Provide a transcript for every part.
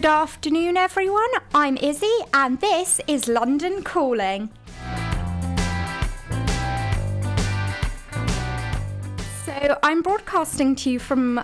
Good afternoon, everyone. I'm Issy, and this is London Calling. So, I'm broadcasting to you from uh,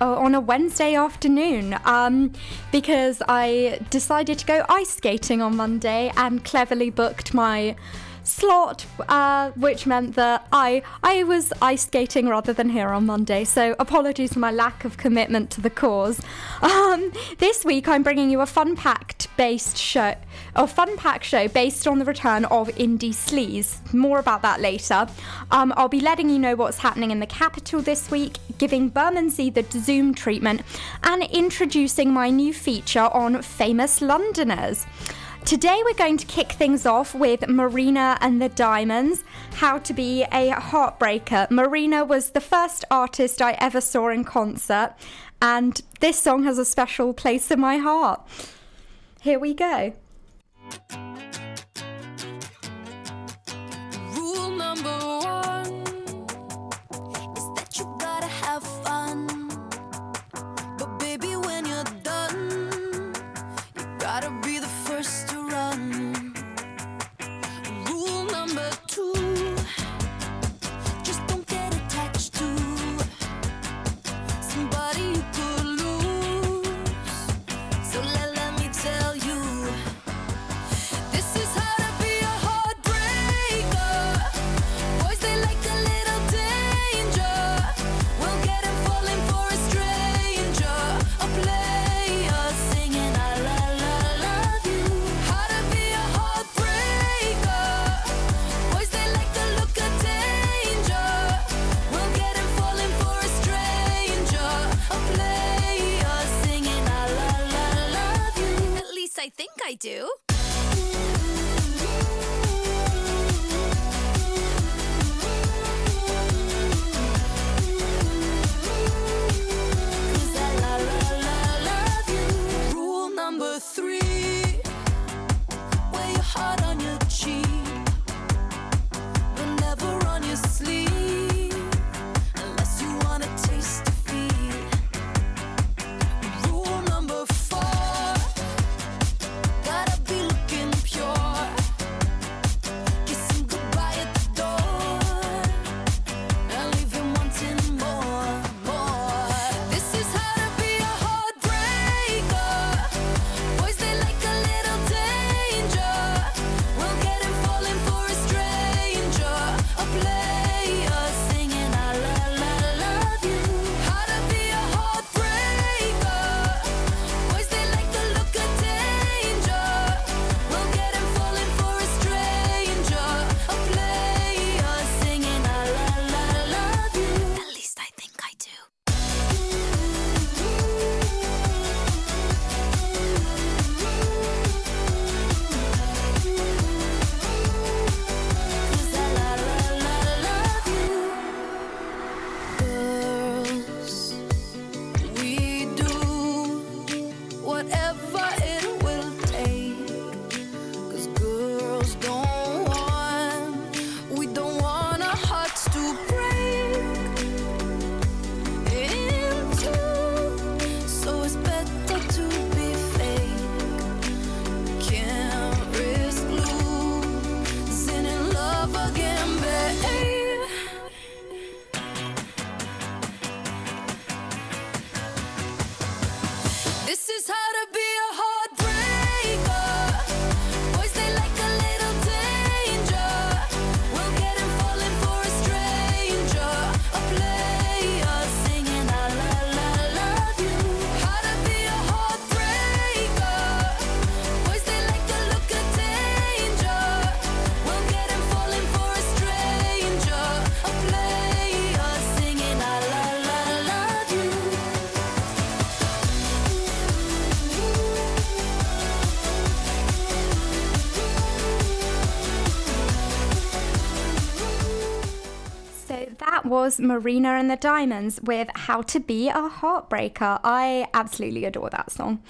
on a Wednesday afternoon um, because I decided to go ice skating on Monday and cleverly booked my slot, uh, which meant that I I was ice skating rather than here on Monday. So apologies for my lack of commitment to the cause. Um, this week I'm bringing you a fun packed based show, a fun pack show based on the return of Indie Sleaze. More about that later. Um, I'll be letting you know what's happening in the capital this week, giving Bermondsey the Zoom treatment, and introducing my new feature on famous Londoners. Today we're going to kick things off with Marina and the Diamonds, How to Be a Heartbreaker. Marina was the first artist I ever saw in concert, and this song has a special place in my heart. Here we go. Was Marina and the Diamonds with How to Be a Heartbreaker. I absolutely adore that song.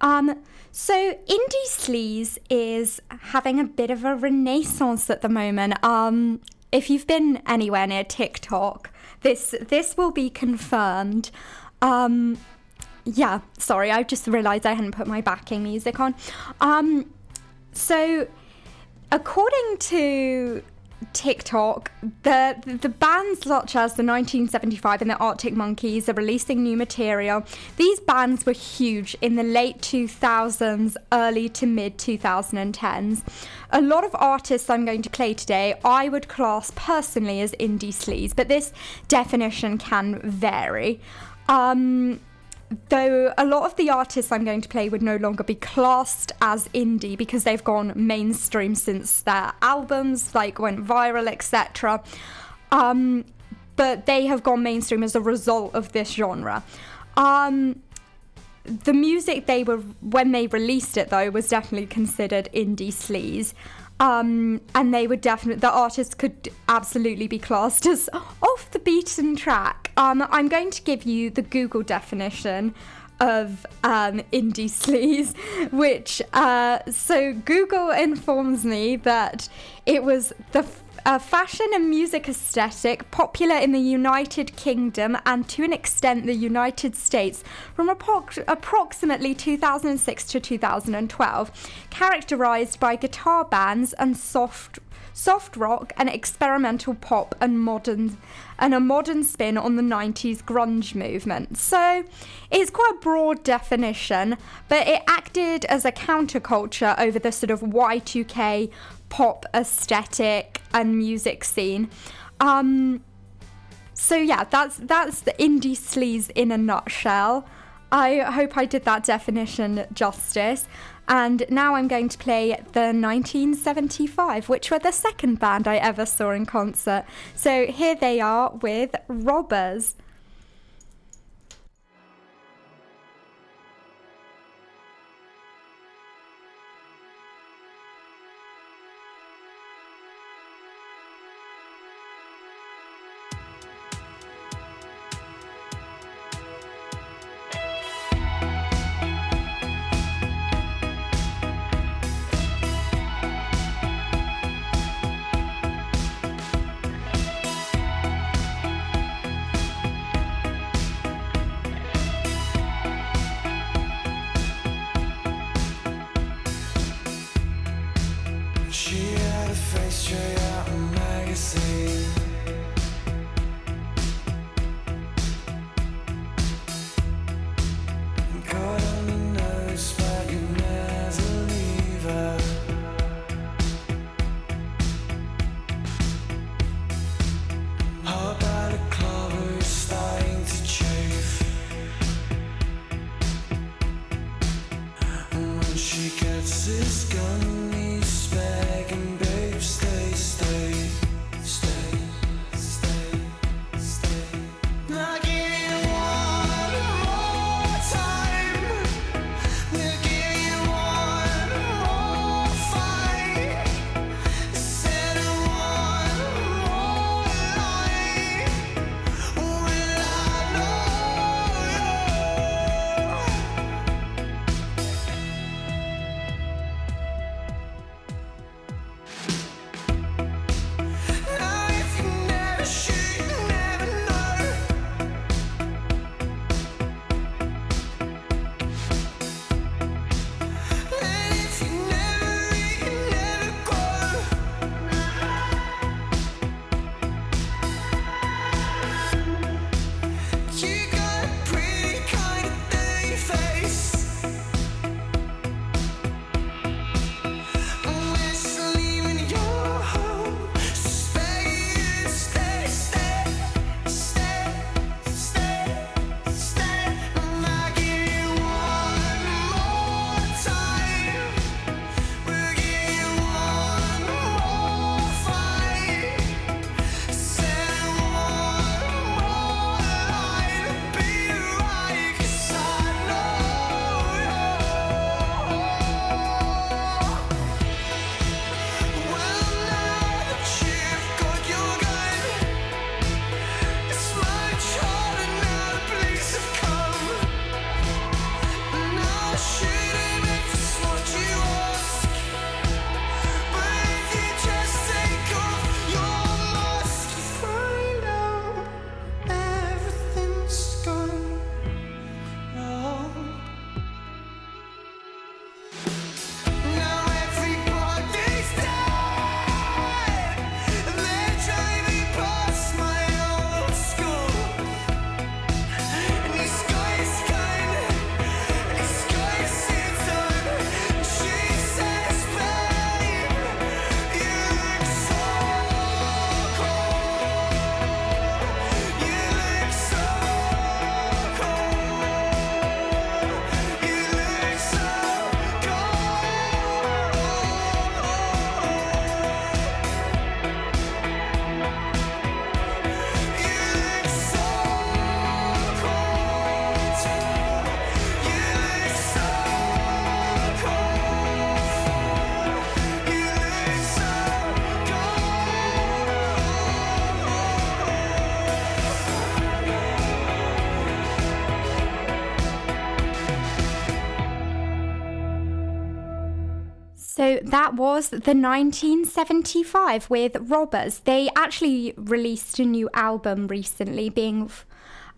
Um, so Indie Sleaze is having a bit of a renaissance at the moment. Um, if you've been anywhere near TikTok, this this will be confirmed. Um, yeah, sorry, I just realised I hadn't put my backing music on. Um, so, according to TikTok, the the bands such as the 1975 and the Arctic Monkeys are releasing new material. These bands were huge in the late 2000s, early to mid 2010s. A lot of artists I'm going to play today, I would class personally as indie sleaze, but this definition can vary. Um, though a lot of the artists I'm going to play would no longer be classed as indie because they've gone mainstream since their albums like went viral, etc. Um, but they have gone mainstream as a result of this genre. Um, the music they were when they released it though was definitely considered indie sleaze. Um, and they would definitely the artists could absolutely be classed as off the beaten track. Um, I'm going to give you the Google definition of um, indie sleaze, which uh, so Google informs me that it was the a fashion and music aesthetic popular in the United Kingdom and to an extent the United States from approx- approximately 2006 to 2012, characterized by guitar bands and soft soft rock and experimental pop and modern and a modern spin on the 90s grunge movement. So it's quite a broad definition, but it acted as a counterculture over the sort of Y2K pop aesthetic and music scene. Um, so yeah, that's that's the indie sleaze in a nutshell. I hope I did that definition justice. And now I'm going to play the 1975, which were the second band I ever saw in concert. So here they are with Robbers. That was the 1975 with Robbers. They actually released a new album recently, being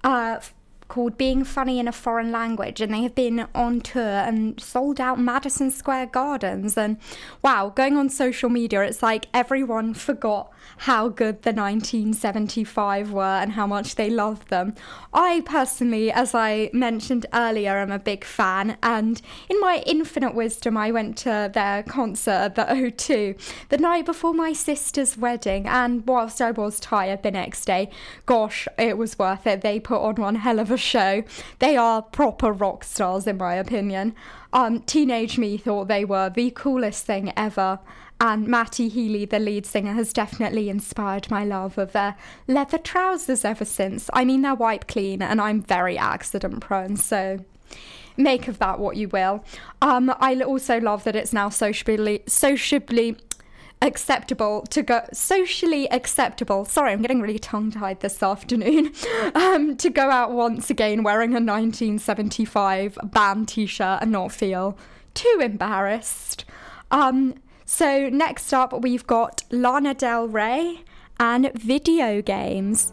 uh, called Being Funny in a Foreign Language, and they have been on tour and sold out Madison Square Gardens. And wow, going on social media, it's like everyone forgot how good the 1975 were and how much they loved them. I personally, as I mentioned earlier, am a big fan, and in my infinite wisdom, I went to their concert at the O2 the night before my sister's wedding. And whilst I was tired the next day, gosh, it was worth it. They put on one hell of a show. They are proper rock stars, in my opinion. Um, teenage me thought they were the coolest thing ever. And Matty Healy, the lead singer, has definitely inspired my love of their leather trousers ever since. I mean, they're white clean, and I'm very accident prone, so make of that what you will. Um, I also love that it's now socially sociably acceptable to go socially acceptable sorry i'm getting really tongue tied this afternoon um, to go out once again wearing a 1975 band t-shirt and not feel too embarrassed. Um, so next up we've got lana del rey and video games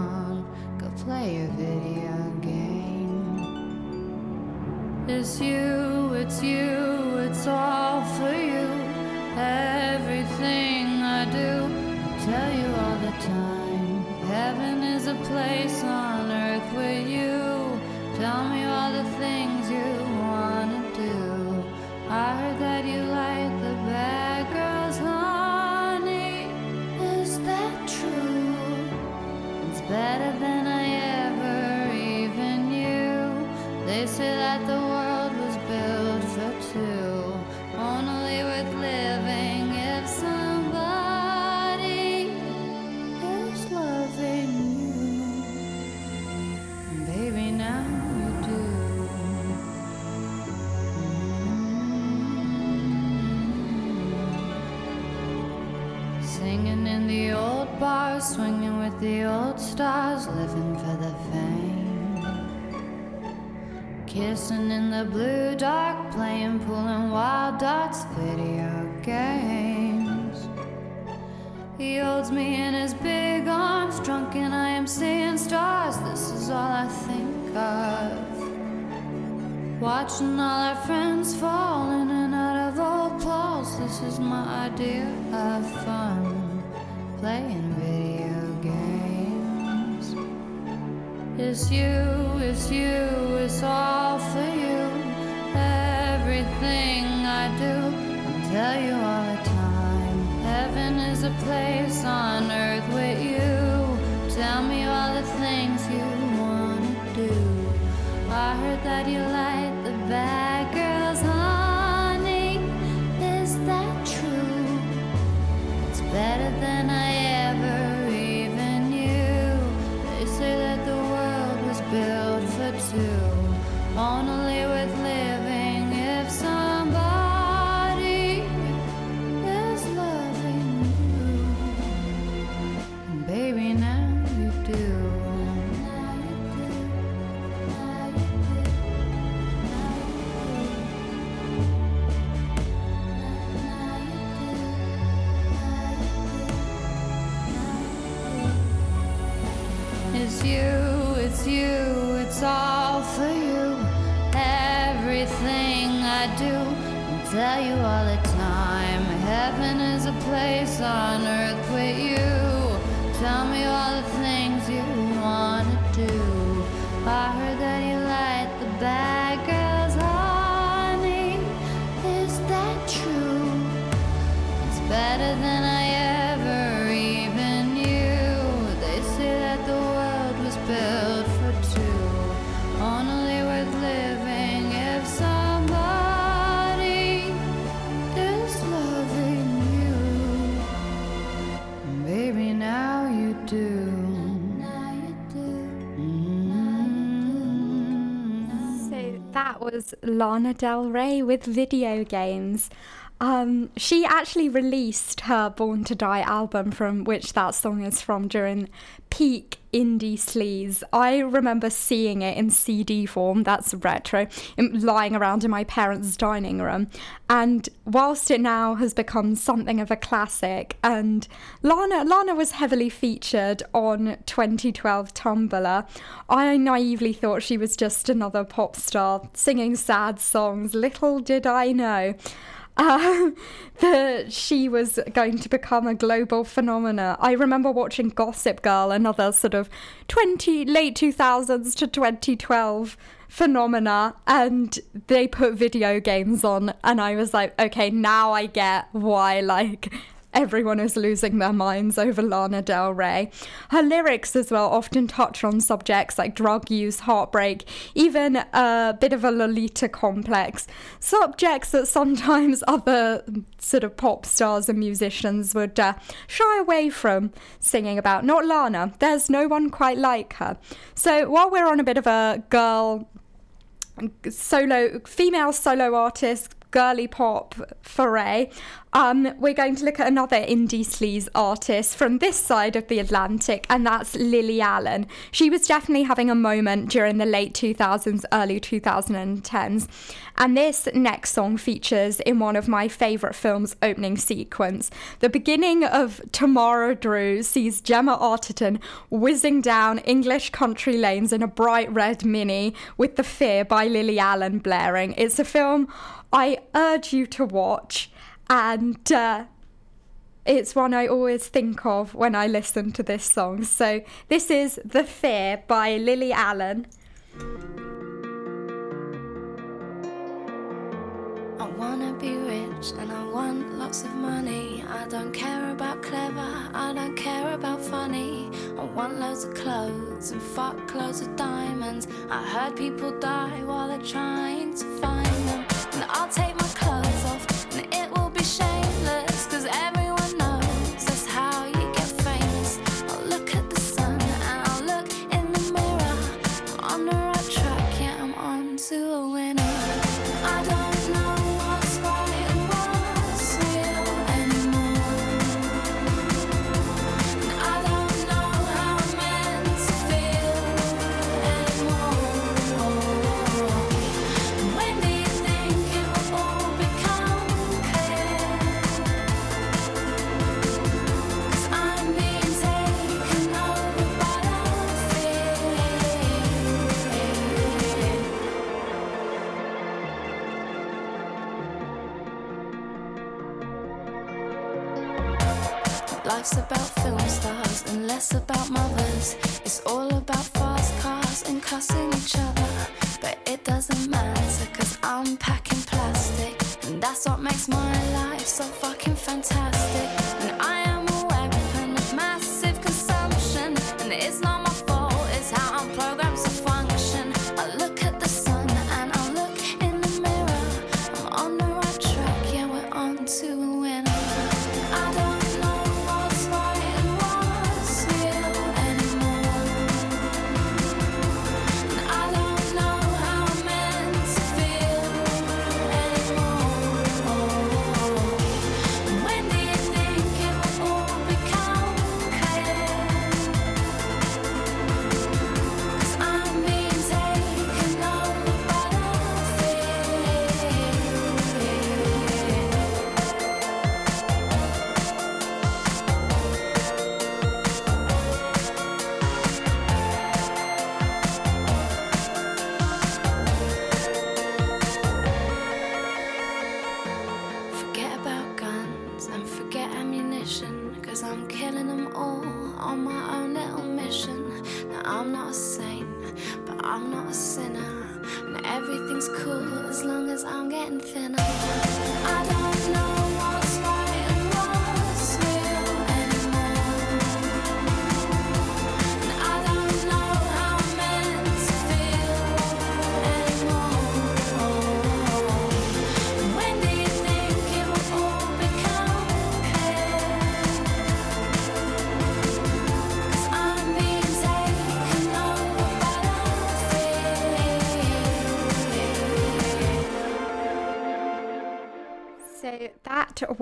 play a video game. It's you, it's you, it's all for you. Everything Singing in the old bars, swinging with the old stars, living for the fame. Kissing in the blue dark, playing, pulling wild dots, video games. He holds me in his big arms, drunk, and I am seeing stars. This is all I think of. Watching all our friends fall in and out of old clothes. This is my idea of fun. Playing video games. It's you, it's you, it's all for you. Everything I do, I'll tell you all the time. Heaven is a place on earth with you. Tell me all the things you wanna do. I heard that you like the bad place Lana Del Rey with video games. Um, she actually released her Born to Die album, from which that song is from, during peak indie sleaze. I remember seeing it in CD form, that's retro, lying around in my parents' dining room. And whilst it now has become something of a classic, and Lana, Lana was heavily featured on 2012 Tumblr, I naively thought she was just another pop star singing sad songs. Little did I know um, that she was going to become a global phenomena. I remember watching Gossip Girl, another sort of 20 late 2000s to 2012 phenomena, and they put video games on, and I was like, okay, now I get why like everyone is losing their minds over Lana Del Rey. Her lyrics, as well, often touch on subjects like drug use, heartbreak, even a bit of a Lolita complex. Subjects that sometimes other sort of pop stars and musicians would uh, shy away from singing about. Not Lana, there's no one quite like her. So while we're on a bit of a girl solo female solo artist girly pop foray. Um, we're going to look at another indie sleaze artist from this side of the Atlantic, and that's Lily Allen. She was definitely having a moment during the late 2000s, early 2010s. And this next song features in one of my favourite films' opening sequence. The beginning of Tamara Drewe sees Gemma Arterton whizzing down English country lanes in a bright red mini with The Fear by Lily Allen blaring. It's a film I urge you to watch, and uh, it's one I always think of when I listen to this song. So, this is The Fear by Lily Allen. I wanna be rich and I want lots of money. I don't care about clever, I don't care about funny. I want loads of clothes and fuck loads of diamonds. I heard people die while they're trying to find them. And I'll take my clothes off and it will be shameless. Cause everyone knows that's how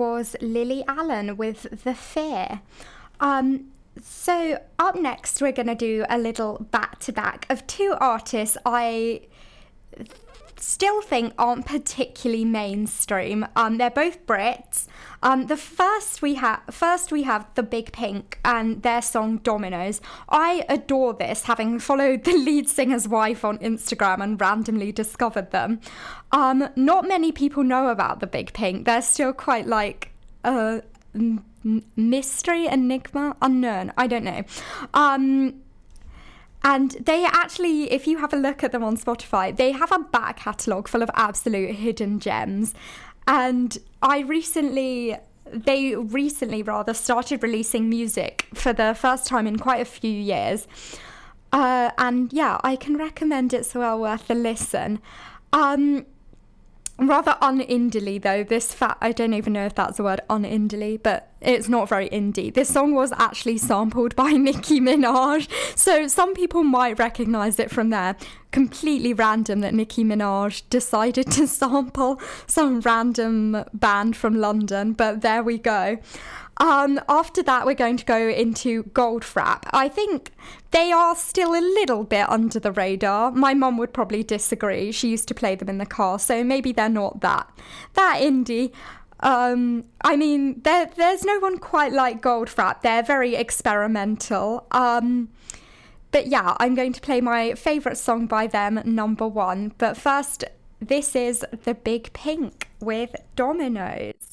was Lily Allen with The Fear. Um, so, up next, we're going to do a little back to back of two artists I still think aren't particularly mainstream. Um, they're both Brits. Um, the first we have, first we have the Big Pink and their song Dominoes. I adore this, having followed the lead singer's wife on Instagram and randomly discovered them. Um, not many people know about the Big Pink. They're still quite like a m- mystery, enigma, unknown. I don't know. Um, and they actually, if you have a look at them on Spotify, they have a back catalogue full of absolute hidden gems. And I recently, they recently rather started releasing music for the first time in quite a few years. Uh, and yeah, I can recommend it's well worth a listen. Um, rather unindily though. This fat i don't even know if that's a word unindily but it's not very indie. This song was actually sampled by nicki minaj. So some people might recognize it from there. Completely random that nicki minaj decided to sample some random band from london but there we go um, after that, we're going to go into Goldfrapp. I think they are still a little bit under the radar. My mum would probably disagree. She used to play them in the car, so maybe they're not that that indie. Um, I mean, there, there's no one quite like Goldfrapp. They're very experimental. Um, but yeah, I'm going to play my favourite song by them, number one. But first, this is The Big Pink with Dominoes.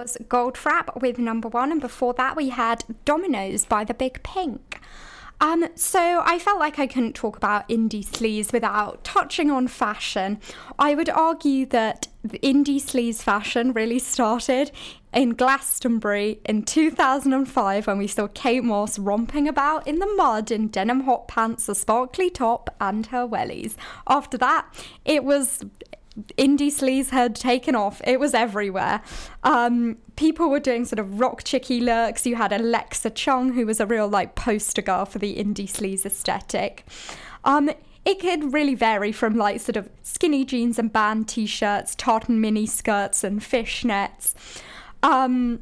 Was Goldfrapp with number one, and before that we had Dominos by the Big Pink. Um, so I felt like I couldn't talk about indie sleaze without touching on fashion. I would argue that indie sleaze fashion really started in Glastonbury in 2005 when we saw Kate Moss romping about in the mud in denim hot pants, a sparkly top, and her wellies. After that, it was indie sleaze had taken off. It was everywhere. Um, people were doing sort of rock chicky looks. You had Alexa Chung, who was a real like poster girl for the indie sleaze aesthetic. Um, it could really vary from like sort of skinny jeans and band t-shirts, tartan mini skirts and fishnets. Um,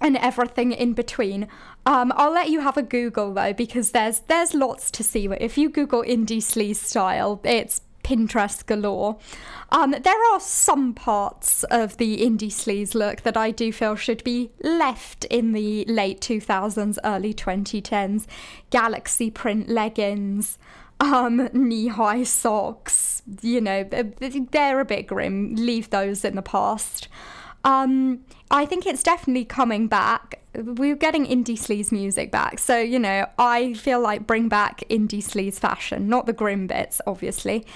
and everything in between. Um, I'll let you have a Google though because there's there's lots to see. If you Google indie sleaze style, it's Pinterest galore. Um, there are some parts of the indie sleaze look that I do feel should be left in the late 2000s, early 2010s. Galaxy print leggings, um, knee high socks, you know, they're a bit grim. Leave those in the past. Um, I think it's definitely coming back. We're getting indie sleaze music back. So, you know, I feel like bring back indie sleaze fashion, not the grim bits, obviously.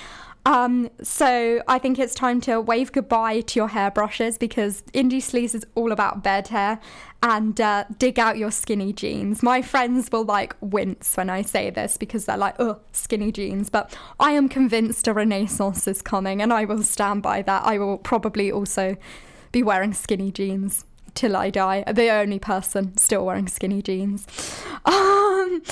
Um, so I think it's time to wave goodbye to your hairbrushes because indie sleaze is all about bed hair and uh, dig out your skinny jeans. My friends will like wince when I say this because they're like, oh, skinny jeans. But I am convinced a renaissance is coming and I will stand by that. I will probably also be wearing skinny jeans till I die. The only person still wearing skinny jeans. Um,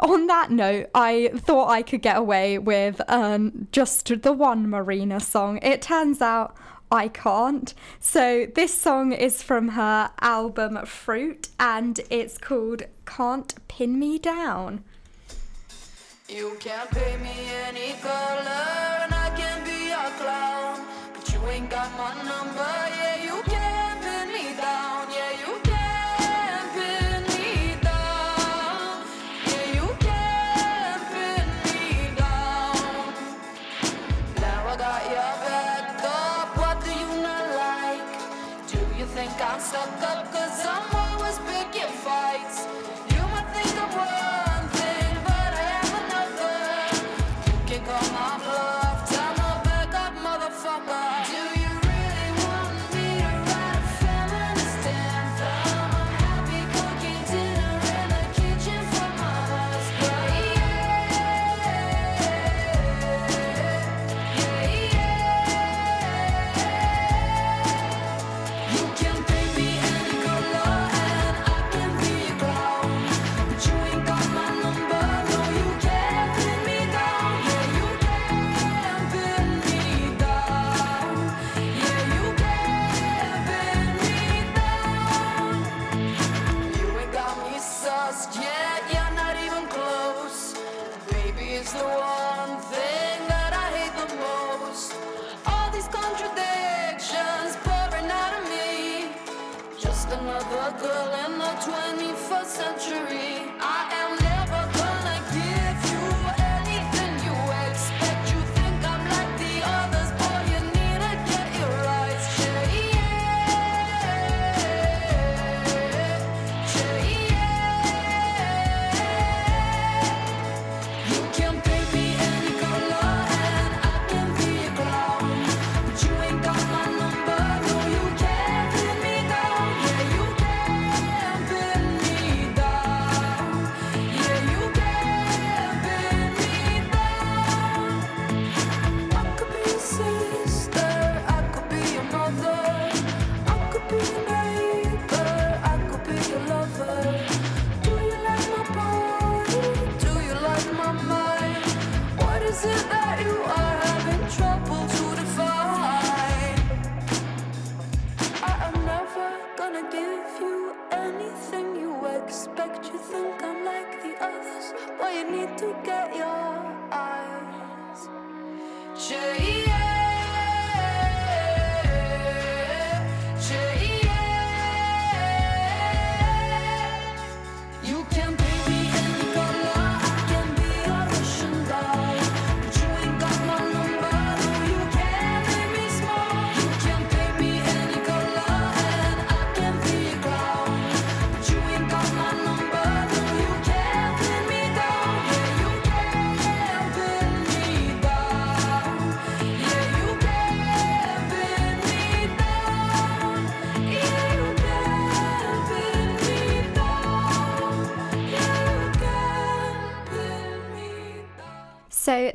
on that note, I thought I could get away with um, just the one Marina song. It turns out I can't. So this song is from her album Fruit and it's called Can't Pin Me Down. You can't pay me any color and I can be a clown. But you ain't got my number, yeah, you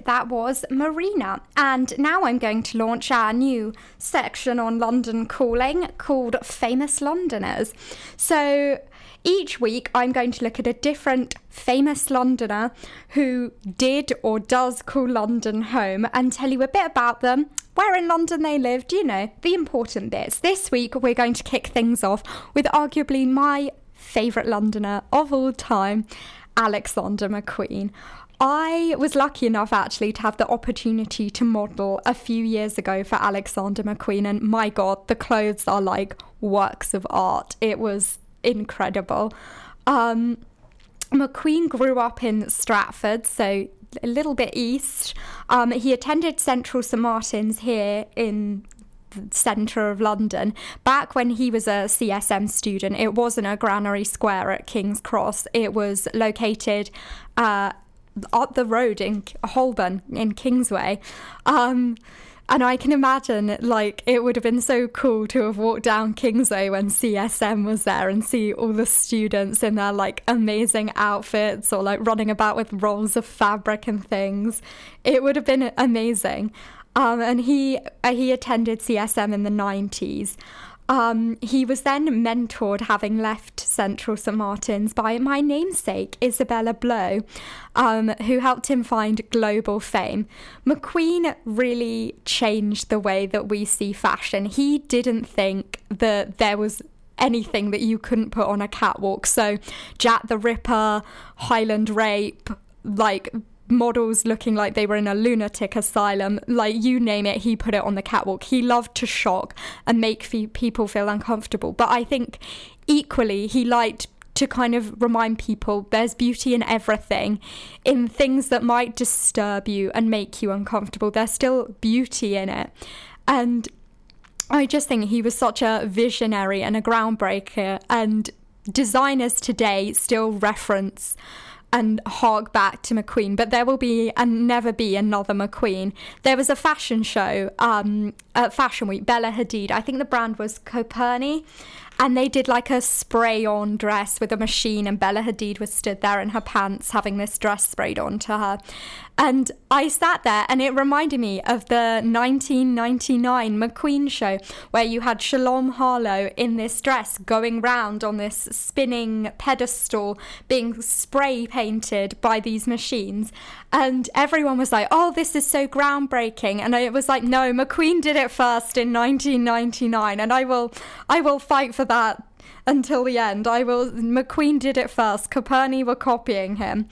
that was Marina. And now I'm going to launch our new section on London Calling called Famous Londoners. So each week I'm going to look at a different famous Londoner who did or does call London home and tell you a bit about them, where in London they lived, you know, the important bits. This week we're going to kick things off with arguably my favourite Londoner of all time, Alexander McQueen. I was lucky enough actually to have the opportunity to model a few years ago for Alexander McQueen, and my god, the clothes are like works of art. It was incredible. Um, McQueen grew up in Stratford, so a little bit east. Um, he attended Central St Martin's here in the centre of London. Back when he was a CSM student, it wasn't a Granary Square at King's Cross. It was located uh, up the road in Holborn in Kingsway. Um, and I can imagine, like, it would have been so cool to have walked down Kingsway when CSM was there and see all the students in their, like, amazing outfits or, like, running about with rolls of fabric and things. It would have been amazing. Um, and he uh, he attended CSM in the 90s. Um, he was then mentored, having left Central St Martin's, by my namesake, Isabella Blow, um, who helped him find global fame. McQueen really changed the way that we see fashion. He didn't think that there was anything that you couldn't put on a catwalk. So, Jack the Ripper, Highland Rape, like models looking like they were in a lunatic asylum like you name it he put it on the catwalk he loved to shock and make people feel uncomfortable but i think equally he liked to kind of remind people there's beauty in everything in things that might disturb you and make you uncomfortable there's still beauty in it and i just think he was such a visionary and a groundbreaker and designers today still reference and hark back to McQueen, but there will be and never be another McQueen. There was a fashion show um, at Fashion Week, Bella Hadid. I think the brand was Coperni, and they did like a spray on dress with a machine, and Bella Hadid was stood there in her pants having this dress sprayed onto her. And I sat there, and it reminded me of the 1999 McQueen show where you had Shalom Harlow in this dress going round on this spinning pedestal, being spray painted by these machines. And everyone was like, oh, this is so groundbreaking. And it was like, no, McQueen did it first in 1999, and I will, I will fight for that until the end. I will. McQueen did it first. Coperni were copying him.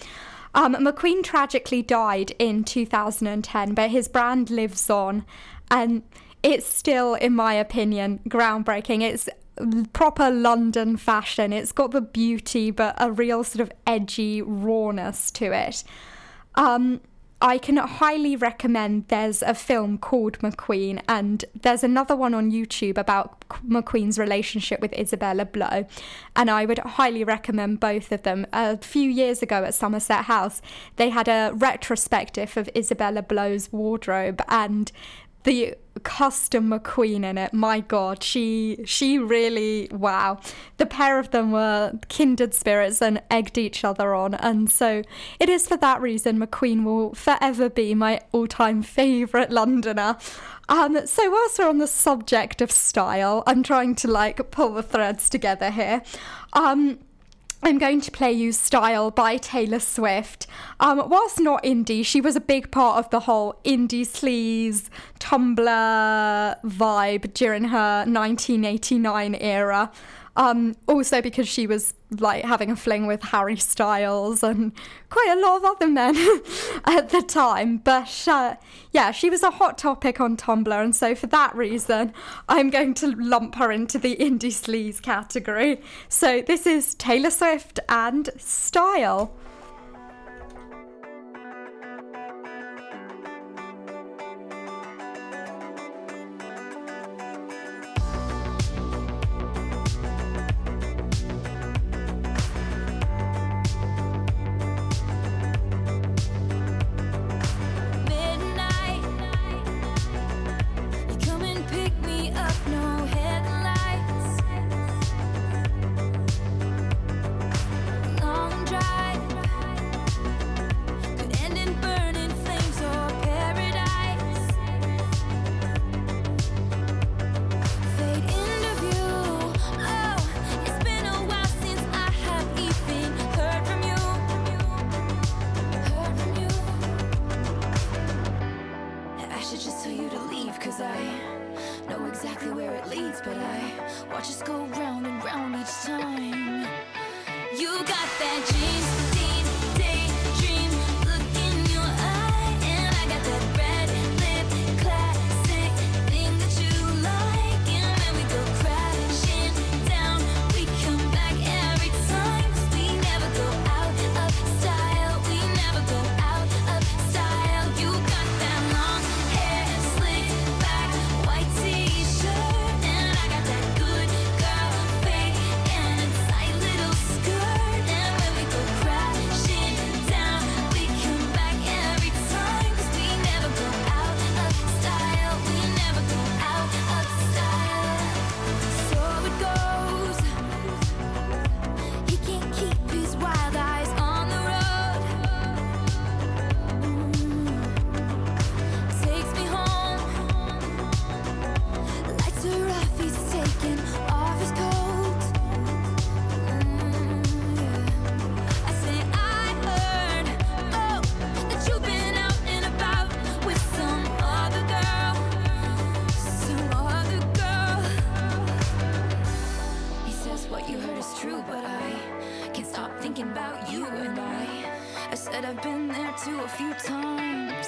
Um, McQueen tragically died in 2010, but his brand lives on, and it's still, in my opinion, groundbreaking. It's proper London fashion. It's got the beauty, but a real sort of edgy rawness to it. Um, I can highly recommend there's a film called McQueen, and there's another one on YouTube about McQueen's relationship with Isabella Blow. And I would highly recommend both of them. A few years ago at Somerset House, they had a retrospective of Isabella Blow's wardrobe, and the custom McQueen in it. My God, she she really wow. The pair of them were kindred spirits and egged each other on, and so it is for that reason McQueen will forever be my all-time favourite Londoner. Um, so whilst we're on the subject of style, I'm trying to like pull the threads together here. Um, I'm going to play you Style by Taylor Swift. Um, whilst not indie, she was a big part of the whole indie sleaze Tumblr vibe during her 1989 era. Um, also because she was like having a fling with Harry Styles and quite a lot of other men at the time. But uh, yeah, she was a hot topic on Tumblr, and so for that reason, I'm going to lump her into the indie sleaze category. So this is Taylor Swift and Style. Stop thinking about you and I. I said I've been there too a few times.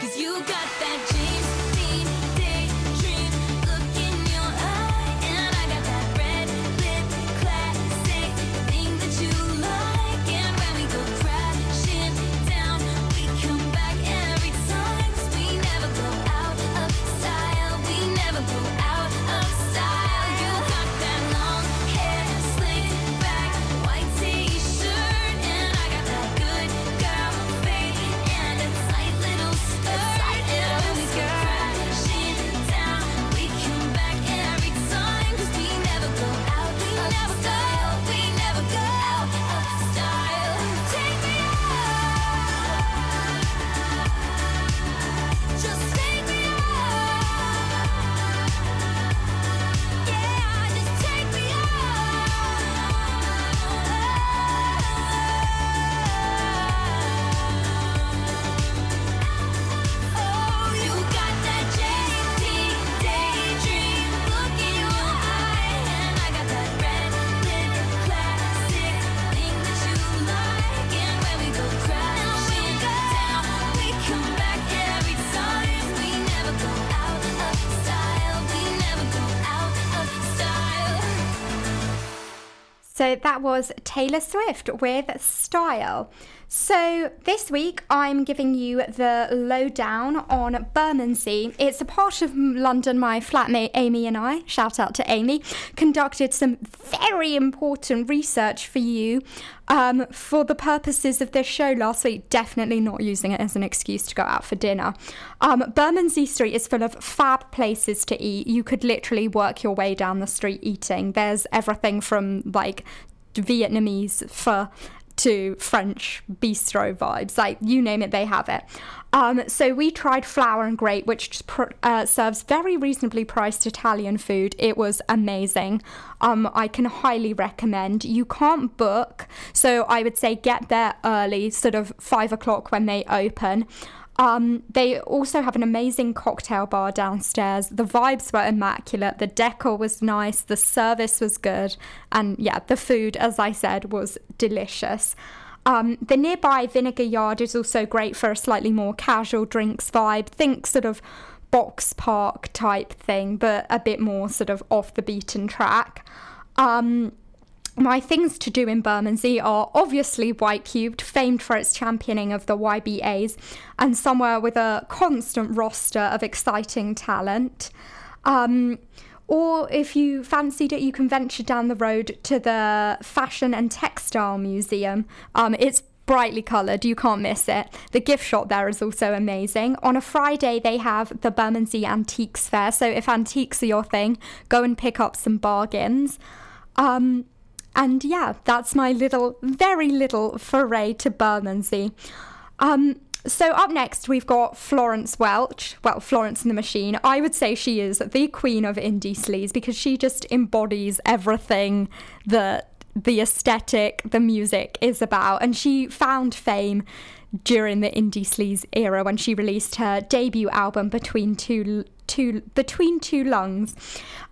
Cause you got that James So that was Taylor Swift with Style. So this week I'm giving you the lowdown on Bermondsey. It's a part of London my flatmate Amy and I, shout out to Amy, conducted some very important research for you um, for the purposes of this show last week. Definitely not using it as an excuse to go out for dinner. Um, Bermondsey Street is full of fab places to eat. You could literally work your way down the street eating. There's everything from like Vietnamese pho to French bistro vibes. Like you name it, they have it. Um, so we tried Flour and Grape, which pr- uh, serves very reasonably priced Italian food. It was amazing. Um, I can highly recommend. You can't book, so I would say get there early, sort of five o'clock when they open. Um, they also have an amazing cocktail bar downstairs. The vibes were immaculate. The decor was nice. The service was good. And yeah, the food, as I said, was delicious. Um, the nearby Vinegar Yard is also great for a slightly more casual drinks vibe. Think sort of box park type thing, but a bit more sort of off the beaten track. Um, my things to do in Bermondsey are obviously White Cube, famed for its championing of the YBAs, and somewhere with a constant roster of exciting talent. Um, or if you fancied it, you can venture down the road to the Fashion and Textile Museum. Um, it's brightly coloured, you can't miss it. The gift shop there is also amazing. On a Friday, they have the Bermondsey Antiques Fair, so if antiques are your thing, go and pick up some bargains. Um, and yeah, that's my little, very little foray to Bermondsey. Um, so up next, we've got Florence Welch. Well, Florence and the Machine. I would say she is the queen of indie sleaze because she just embodies everything that the aesthetic, the music is about. And she found fame during the indie sleaze era when she released her debut album between two two between two lungs.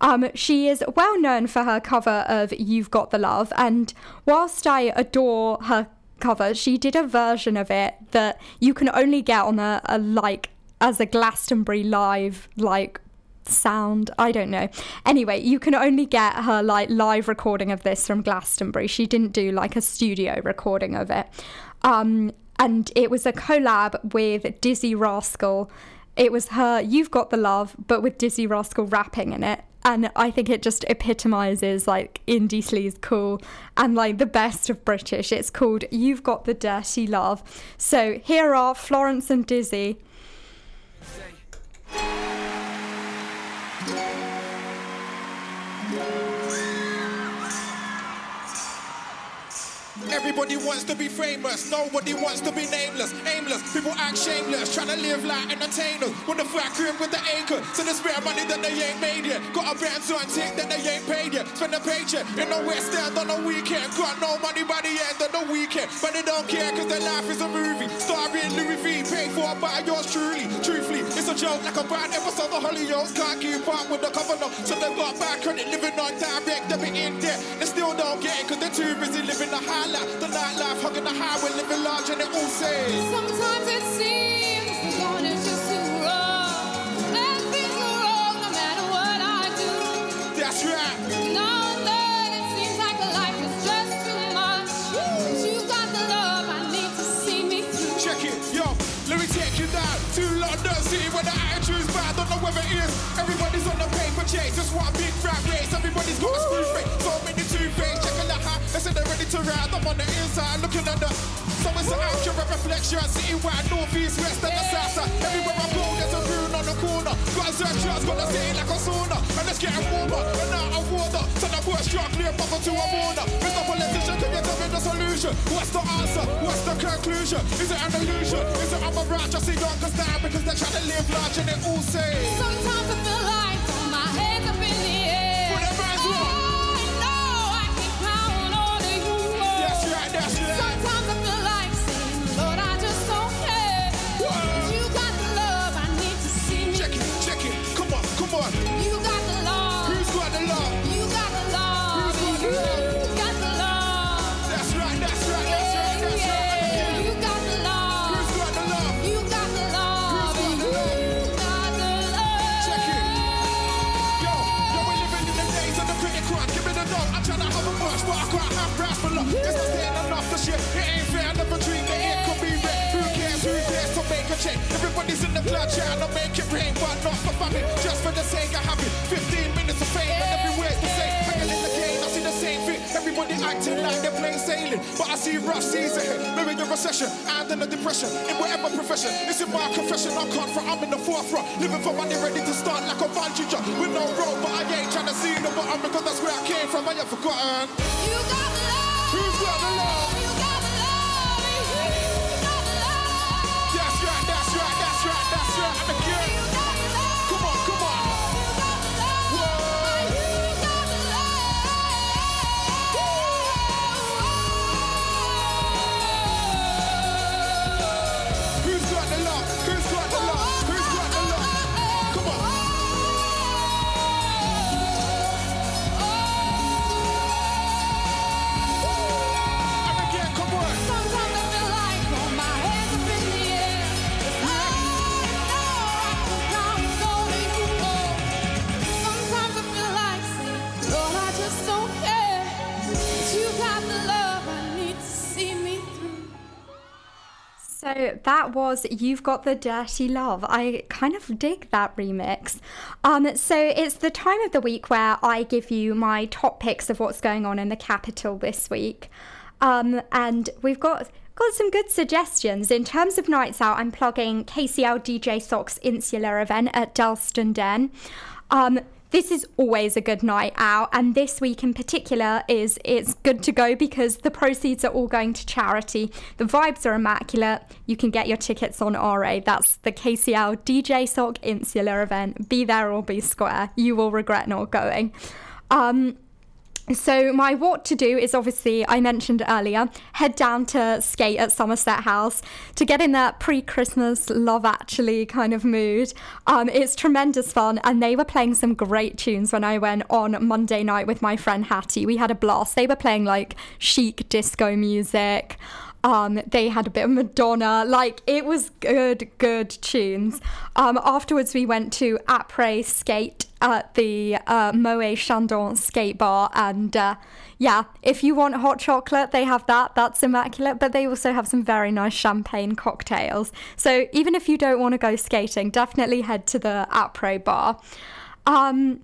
Um, she is well known for her cover of "You've Got the Love," and whilst I adore her cover, she did a version of it that you can only get on a, a like as a Glastonbury live like sound. I don't know. Anyway you can only get her like live recording of this from glastonbury. She didn't do like a studio recording of it. Um and it was a collab with Dizzee Rascal it was her you've got the love but with Dizzee Rascal rapping in it. And i think it just epitomizes like indie sleaze cool and like the best of british. It's called you've got the dirty love. So here are florence and Dizzee Everybody wants to be famous, nobody wants to be nameless, aimless. People act shameless, trying to live like entertainers. Want to fat crib with the acre, so they spare money that they ain't made yet. Got a band on tick that they ain't paid yet. Spend a paycheck in the West End on the weekend. Got no money by the end of the weekend, but they don't care cause their life is a movie. Starring Louis V, paid for by yours truly. Truthfully, it's a joke like a bad episode of Hollyoaks. Can't keep up with the cover no, so they've got bad credit living on direct debit in debt. They still don't get it cause they're too busy living the high life. The nightlife, hugging the highway, living large and it all says. Sometimes it seems the going is just too wrong. Things are wrong no matter what I do. That's right. Now and then it seems like life is just too much. But you got the love I need to see me through. Check it, yo. Let me take you down to London City where the attitude's bad. Don't know whether it is. Everybody's on the paper chase. Just one big fat race. Everybody's got a screw face. So many They say they're ready to ride. I'm on the inside looking at the. So it's an accurate reflection. Citywide, north, east, west, and the south side. Everywhere I go, there's a rune on the corner. Got a search, got the city like a sauna. And it's getting warmer. And now I water. So the worst struck clear bubble to a border. Mr. Politician, can you tell me the solution? What's the answer? What's the conclusion? Is it an illusion? Is it I'm a rat? Just see down because they're trying to live large and it all says. Sometimes I feel like check? Everybody's in the blood trying to make it rain, but not for famine. Just for the sake of having 15 minutes of fame, and everywhere's the same. Hanging in the game, I see the same thing. Everybody acting like they're plain sailing, but I see rough seas ahead. Maybe a recession and then a depression in whatever profession. It's in my confession. I'm confront. I'm in the forefront, living for money, ready to start like a bungee jump with no rope. But I ain't trying to see the bottom because that's where I came from. I ain't forgotten. You got the love. Who's got the love? That was You've Got the Dirty Love. I kind of dig that remix. Um, so it's the time of the week where I give you my top picks of what's going on in the capital this week. Um, and we've got got some good suggestions. In terms of nights out, I'm plugging KCL DJ Soc's Insular event at Dalston Den. Um, this is always a good night out and this week in particular is it's good to go because the proceeds are all going to charity. The vibes are immaculate. You can get your tickets on ra that's the kcl dj soc insular event. Be there or be square. You will regret not going. Um so my what to do is obviously I mentioned earlier head down to skate at Somerset House to get in that pre-Christmas Love Actually kind of mood. Um, it's tremendous fun, and they were playing some great tunes when I went on Monday night with my friend Hattie. We had a blast. They were playing like chic disco music. Um, they had a bit of Madonna. Like it was good, good tunes. Um, afterwards, we went to Après Skate at the uh, Chandon skate bar, and uh, yeah, if you want hot chocolate, they have that. That's immaculate. But they also have some very nice champagne cocktails. So even if you don't want to go skating, definitely head to the Après bar. Um,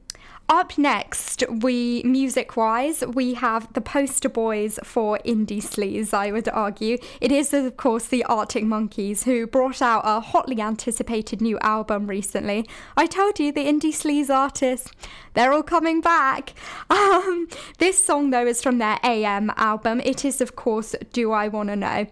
up next, we music wise, we have the poster boys for Indie Sleaze, I would argue. It is, of course, the Arctic Monkeys who brought out a hotly anticipated new album recently. I told you, the Indie Sleaze artists, they're all coming back. Um, this song, though, is from their AM album. It is, of course, Do I Wanna Know?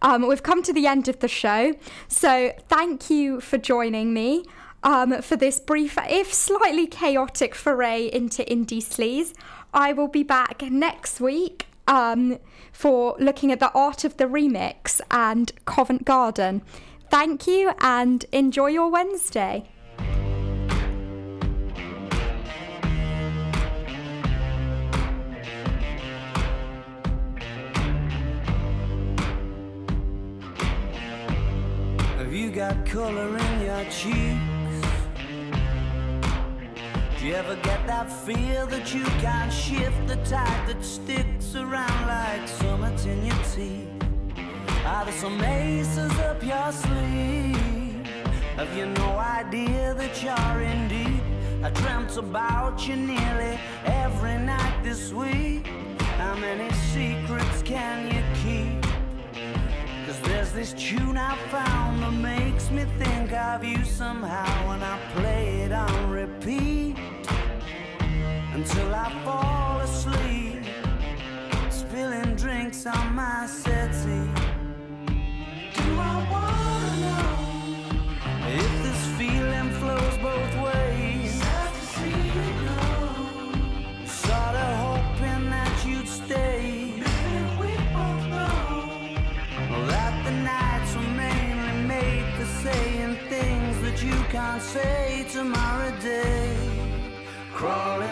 Um, we've come to the end of the show, so thank you for joining me um, for this brief, if slightly chaotic foray into indie sleaze. I will be back next week um, for looking at the art of the remix and Covent Garden. Thank you and enjoy your Wednesday. Have you got color in your? Do you ever get that feel that you can't shift the tide that sticks around like summits in your teeth? Are there some aces up your sleeve? Have you no idea that you're in deep? I dreamt about you nearly every night this week. How many secrets can you keep? Cause there's this tune I found that makes me think of you somehow And I play Until I fall asleep. Spilling drinks on my settee. Do I wanna know If this feeling flows both ways? Sad to see you go Sorta hoping that you'd stay. Maybe we both know that the nights were mainly made for saying things that you can't say tomorrow day. Crawling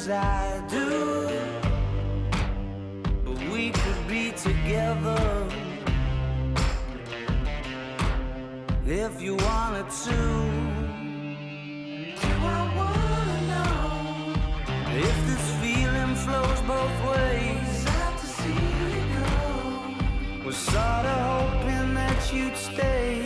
as I do. But we could be together if you wanted to. Do I wanna know if this feeling flows both ways? Sad to see you go. Was sorta hoping that you'd stay.